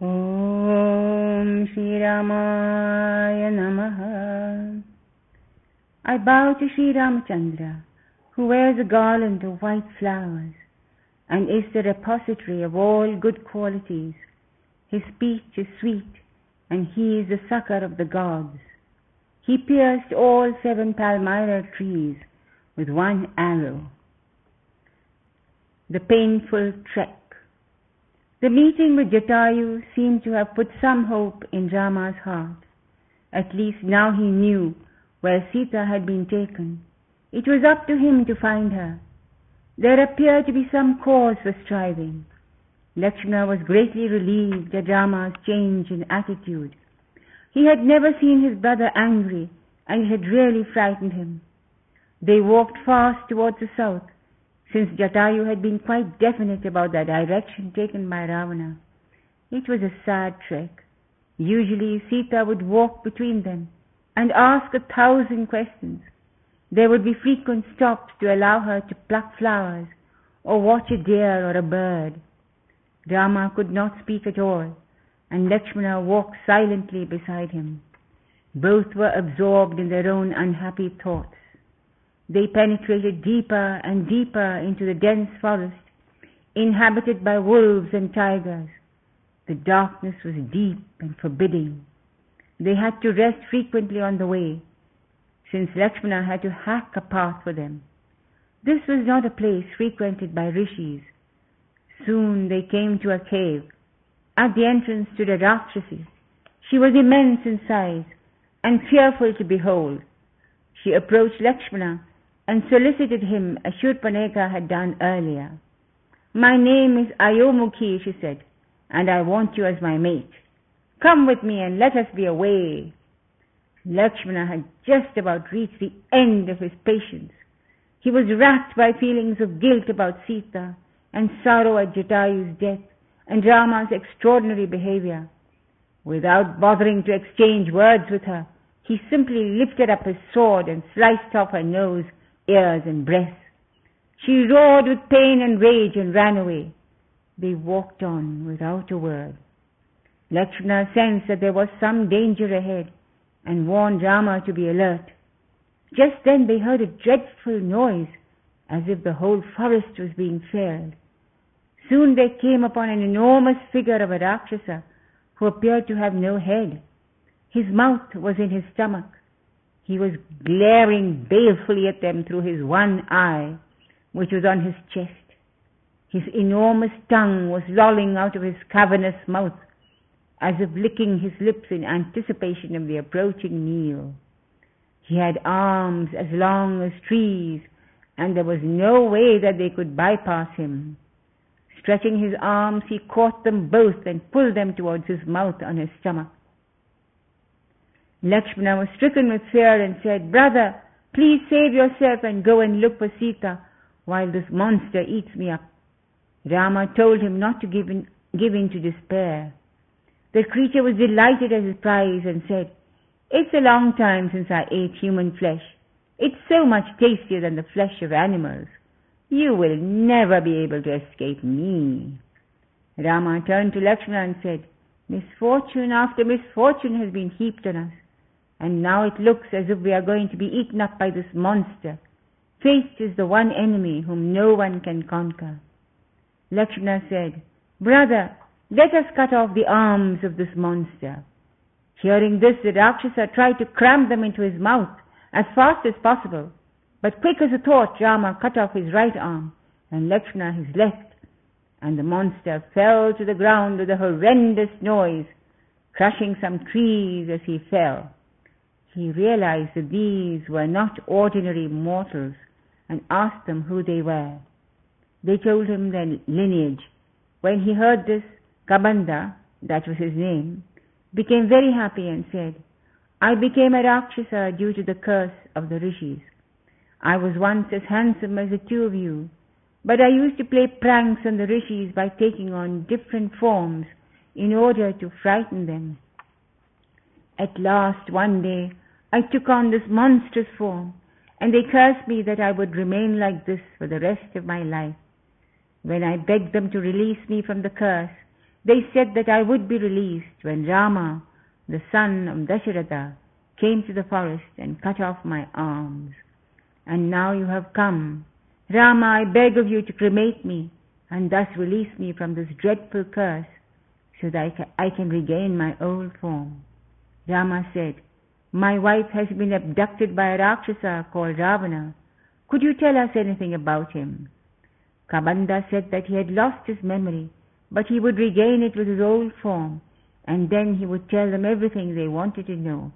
Om Shri Ramaya Namaha. I bow to Sri Ramachandra, who wears a garland of white flowers and is the repository of all good qualities. His speech is sweet, and he is the succor of the gods. He pierced all seven palmyra trees with one arrow. The painful trek. The meeting with Jatayu seemed to have put some hope in Rama's heart. At least now he knew where Sita had been taken. It was up to him to find her. There appeared to be some cause for striving. Lakshmana was greatly relieved at Rama's change in attitude. He had never seen his brother angry, and it had really frightened him. They walked fast towards the south, since Jatayu had been quite definite about the direction taken by Ravana. It was a sad trek. Usually Sita would walk between them and ask a thousand questions. There would be frequent stops to allow her to pluck flowers or watch a deer or a bird. Rama could not speak at all, and Lakshmana walked silently beside him. Both were absorbed in their own unhappy thoughts. They penetrated deeper and deeper into the dense forest, inhabited by wolves and tigers. The darkness was deep and forbidding. They had to rest frequently on the way, since Lakshmana had to hack a path for them. This was not a place frequented by rishis. Soon they came to a cave. At the entrance stood a Rakshasi. She was immense in size and fearful to behold. She approached Lakshmana and solicited him as Shurpanekha had done earlier. My name is Ayomukhi, she said, and I want you as my mate. Come with me and let us be away. Lakshmana had just about reached the end of his patience. He was racked by feelings of guilt about Sita and sorrow at Jatayu's death and Rama's extraordinary behavior. Without bothering to exchange words with her, he simply lifted up his sword and sliced off her nose, ears, and breath. She roared with pain and rage and ran away. They walked on without a word. Lakshmana sensed that there was some danger ahead and warned Rama to be alert. Just then they heard a dreadful noise, as if the whole forest was being felled. Soon they came upon an enormous figure of a Rakshasa who appeared to have no head. His mouth was in his stomach. He was glaring balefully at them through his one eye, which was on his chest. His enormous tongue was lolling out of his cavernous mouth, as if licking his lips in anticipation of the approaching meal. He had arms as long as trees, and there was no way that they could bypass him. Stretching his arms, he caught them both and pulled them towards his mouth on his stomach. Lakshmana was stricken with fear and said, Brother, please save yourself and go and look for Sita while this monster eats me up. Rama told him not to give in, give in to despair. The creature was delighted at his prize and said, It's a long time since I ate human flesh. It's so much tastier than the flesh of animals. You will never be able to escape me. Rama turned to Lakshmana and said, Misfortune after misfortune has been heaped on us, and now it looks as if we are going to be eaten up by this monster. Fate is the one enemy whom no one can conquer. Lakshmana said, Brother, let us cut off the arms of this monster. Hearing this, the Rakshasa tried to cram them into his mouth as fast as possible. But quick as a thought, Rama cut off his right arm and Lakshmana his left, and the monster fell to the ground with a horrendous noise, crushing some trees as he fell. He realized that these were not ordinary mortals and asked them who they were. They told him their lineage. When he heard this, Kabanda, that was his name, became very happy and said, I became a Rakshasa due to the curse of the rishis. I was once as handsome as the two of you, but I used to play pranks on the rishis by taking on different forms in order to frighten them. At last, one day, I took on this monstrous form, and they cursed me that I would remain like this for the rest of my life. When I begged them to release me from the curse, They said that I would be released when Rama, the son of Dasharatha, came to the forest and cut off my arms. And now you have come. Rama, I beg of you to cremate me and thus release me from this dreadful curse so that I can, I can regain my old form. Rama said, My wife has been abducted by a Rakshasa called Ravana. Could you tell us anything about him? Kabanda said that he had lost his memory, but he would regain it with his old form, and then he would tell them everything they wanted to know.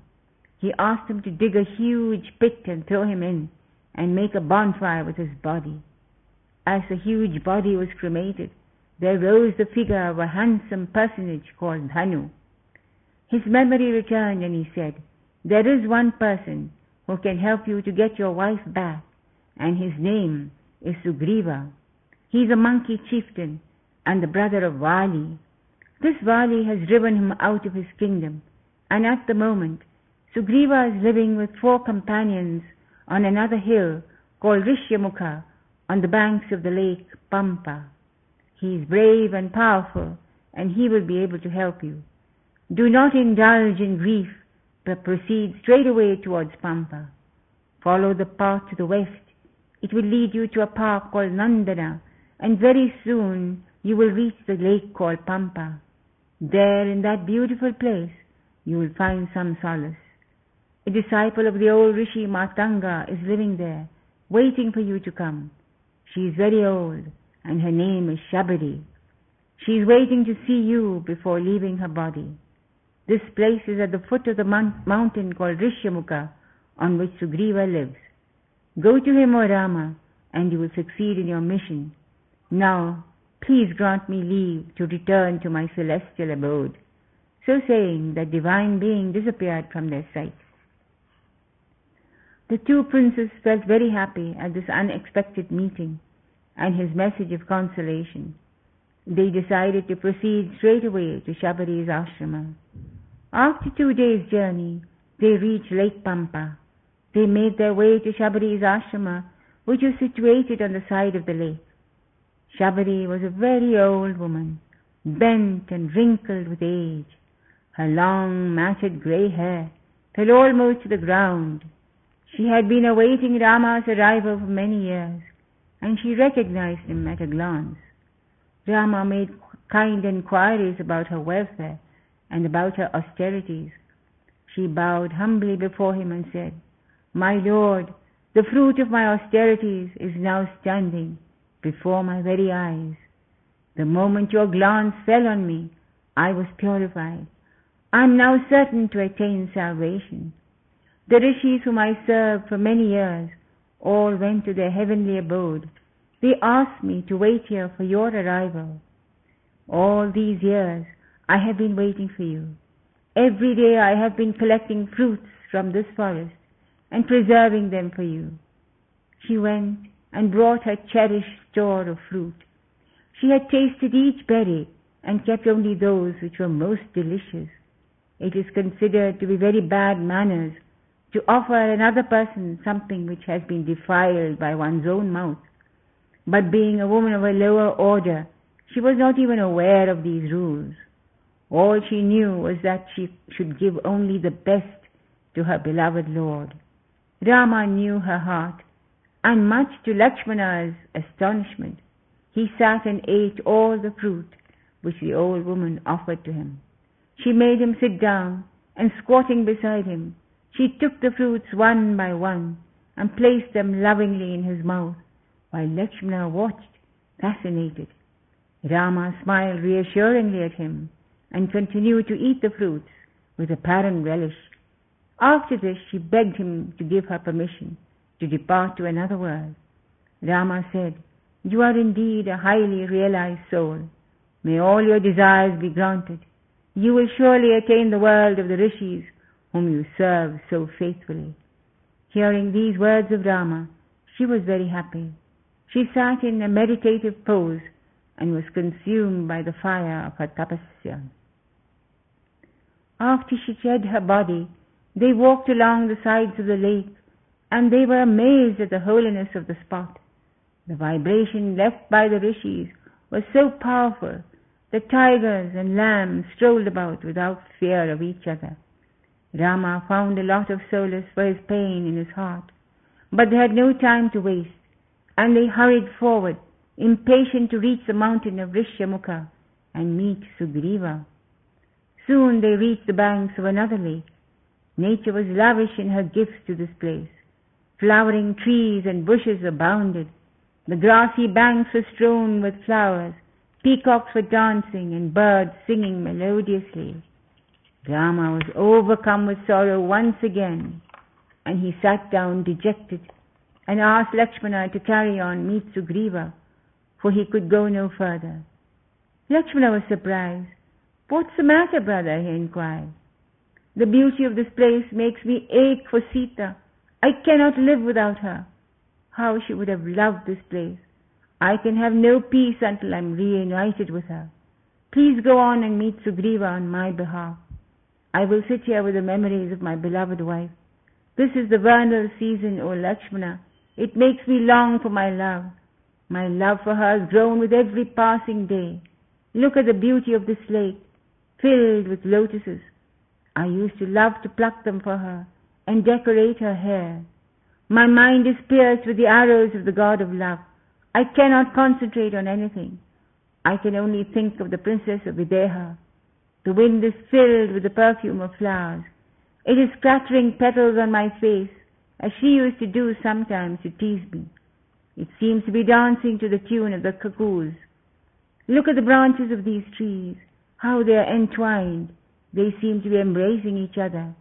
He asked them to dig a huge pit and throw him in, and make a bonfire with his body. As the huge body was cremated, there rose the figure of a handsome personage called Dhanu. His memory returned and he said, There is one person who can help you to get your wife back, and his name is Sugriva. He is a monkey chieftain and the brother of Vali. This Vali has driven him out of his kingdom, and at the moment Sugriva is living with four companions on another hill called Rishyamukha on the banks of the lake Pampa. He is brave and powerful, and he will be able to help you. Do not indulge in grief, but proceed straight away towards Pampa. Follow the path to the west. It will lead you to a park called Nandana, and very soon you will reach the lake called Pampa. There, in that beautiful place, you will find some solace. A disciple of the old Rishi Matanga is living there, waiting for you to come. She is very old, and her name is Shabari. She is waiting to see you before leaving her body. This place is at the foot of the mountain called Rishyamukha, on which Sugriva lives. Go to him, O Rama, and you will succeed in your mission. Now, please grant me leave to return to my celestial abode. So saying, the divine being disappeared from their sight. The two princes felt very happy at this unexpected meeting and his message of consolation. They decided to proceed straight away to Shabari's ashrama. After two days' journey, they reached Lake Pampa. They made their way to Shabari's ashrama, which was situated on the side of the lake. Shabari was a very old woman, bent and wrinkled with age. Her long, matted grey hair fell almost to the ground. She had been awaiting Rama's arrival for many years, and she recognized him at a glance. Rama made kind inquiries about her welfare and about her austerities. She bowed humbly before him and said, My Lord, the fruit of my austerities is now standing before my very eyes. The moment your glance fell on me, I was purified. I am now certain to attain salvation. The rishis whom I served for many years all went to their heavenly abode. They asked me to wait here for your arrival. All these years I have been waiting for you. Every day I have been collecting fruits from this forest and preserving them for you. She went and brought her cherished store of fruit. She had tasted each berry and kept only those which were most delicious. It is considered to be very bad manners to offer another person something which has been defiled by one's own mouth. But being a woman of a lower order, she was not even aware of these rules. All she knew was that she should give only the best to her beloved Lord. Rama knew her heart, and much to Lakshmana's astonishment, he sat and ate all the fruit which the old woman offered to him. She made him sit down, and squatting beside him, she took the fruits one by one and placed them lovingly in his mouth, while Lakshmana watched, fascinated. Rama smiled reassuringly at him and continued to eat the fruits with apparent relish. After this, she begged him to give her permission to depart to another world. Rama said, You are indeed a highly realized soul. May all your desires be granted. You will surely attain the world of the rishis whom you serve so faithfully. Hearing these words of Rama, she was very happy. She sat in a meditative pose and was consumed by the fire of her tapasya. After she shed her body, they walked along the sides of the lake, and they were amazed at the holiness of the spot. The vibration left by the rishis was so powerful that tigers and lambs strolled about without fear of each other. Rama found a lot of solace for his pain in his heart, but they had no time to waste, and they hurried forward, impatient to reach the mountain of Rishyamukha and meet Sugriva. Soon they reached the banks of another lake. Nature was lavish in her gifts to this place. Flowering trees and bushes abounded. The grassy banks were strewn with flowers. Peacocks were dancing and birds singing melodiously. Rama was overcome with sorrow once again, and he sat down dejected and asked Lakshmana to carry on meet Sugriva, for he could go no further. Lakshmana was surprised. What's the matter, brother? he inquired. The beauty of this place makes me ache for Sita. I cannot live without her. How she would have loved this place. I can have no peace until I am reunited with her. Please go on and meet Sugriva on my behalf. I will sit here with the memories of my beloved wife. This is the vernal season, O Lakshmana. It makes me long for my love. My love for her has grown with every passing day. Look at the beauty of this lake, filled with lotuses. I used to love to pluck them for her and decorate her hair. My mind is pierced with the arrows of the god of love. I cannot concentrate on anything. I can only think of the princess of Videha. The wind is filled with the perfume of flowers. It is scattering petals on my face, as she used to do sometimes to tease me. It seems to be dancing to the tune of the cuckoos. Look at the branches of these trees, how they are entwined. They seem to be embracing each other.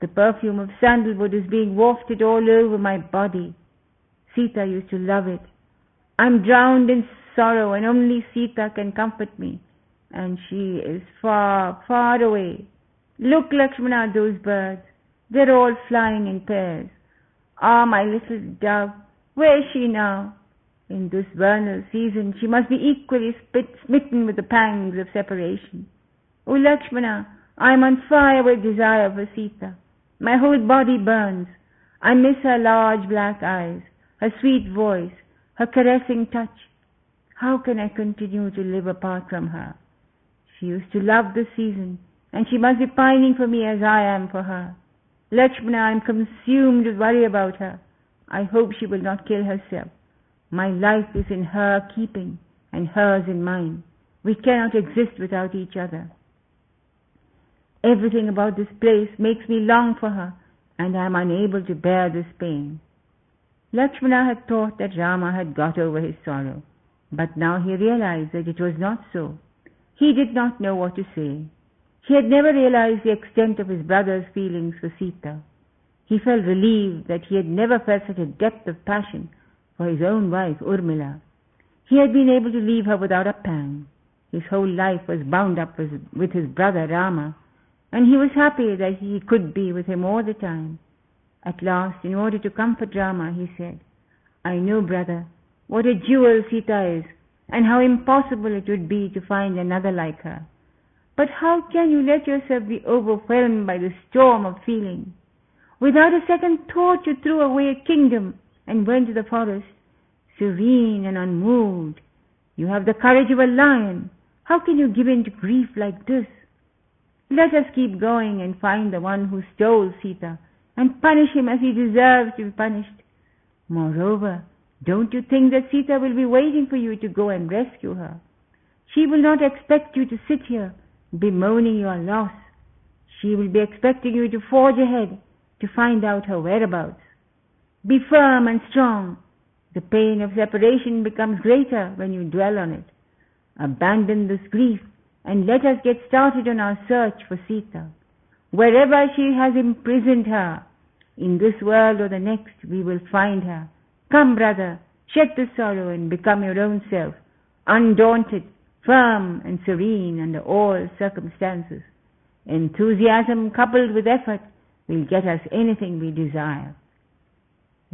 The perfume of sandalwood is being wafted all over my body. Sita used to love it. I'm drowned in sorrow and only Sita can comfort me. And she is far, far away. Look, Lakshmana, those birds. They're all flying in pairs. Ah, my little dove, where is she now? In this vernal season, she must be equally smitten with the pangs of separation. O Lakshmana, I am on fire with desire for Sita. My whole body burns. I miss her large black eyes, her sweet voice, her caressing touch. How can I continue to live apart from her? She used to love the season, and she must be pining for me as I am for her. Lakshmana, I am consumed with worry about her. I hope she will not kill herself. My life is in her keeping, and hers in mine. We cannot exist without each other. Everything about this place makes me long for her, and I am unable to bear this pain. Lakshmana had thought that Rama had got over his sorrow, but now he realized that it was not so. He did not know what to say. He had never realized the extent of his brother's feelings for Sita. He felt relieved that he had never felt such a depth of passion for his own wife, Urmila. He had been able to leave her without a pang. His whole life was bound up with his brother Rama, and he was happy that he could be with him all the time. At last, in order to comfort Rama, he said, I know, brother, what a jewel Sita is, and how impossible it would be to find another like her. But how can you let yourself be overwhelmed by the storm of feeling? Without a second thought, you threw away a kingdom and went to the forest, serene and unmoved. You have the courage of a lion. How can you give in to grief like this? Let us keep going and find the one who stole Sita and punish him as he deserves to be punished. Moreover, don't you think that Sita will be waiting for you to go and rescue her? She will not expect you to sit here bemoaning your loss. She will be expecting you to forge ahead to find out her whereabouts. Be firm and strong. The pain of separation becomes greater when you dwell on it. Abandon this grief and let us get started on our search for Sita. Wherever she has imprisoned her, in this world or the next, we will find her. Come, brother, shed the sorrow and become your own self, undaunted, firm and serene under all circumstances. Enthusiasm coupled with effort will get us anything we desire.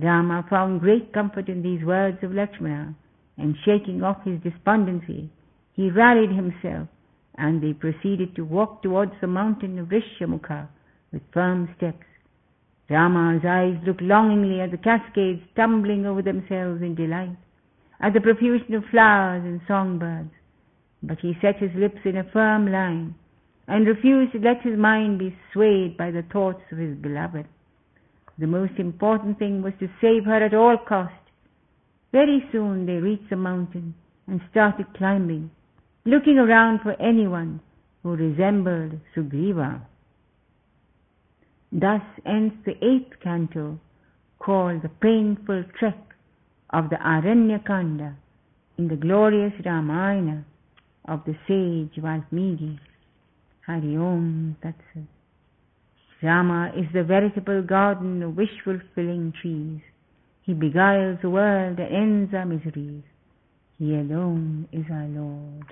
Rama found great comfort in these words of Lakshmana, and shaking off his despondency, he rallied himself and they proceeded to walk towards the mountain of Rishyamukha with firm steps. Rama's eyes looked longingly at the cascades tumbling over themselves in delight, at the profusion of flowers and songbirds. but he set his lips in a firm line and refused to let his mind be swayed by the thoughts of his beloved. The most important thing was to save her at all cost. Very soon they reached the mountain and started climbing, looking around for anyone who resembled Sugriva. Thus ends the eighth canto called the painful trek of the Aranyakanda in the glorious Ramayana of the sage Valmiki. Hari Om Tat Sat. Rama is the veritable garden of wish fulfilling trees. He beguiles the world and ends our miseries. He alone is our Lord.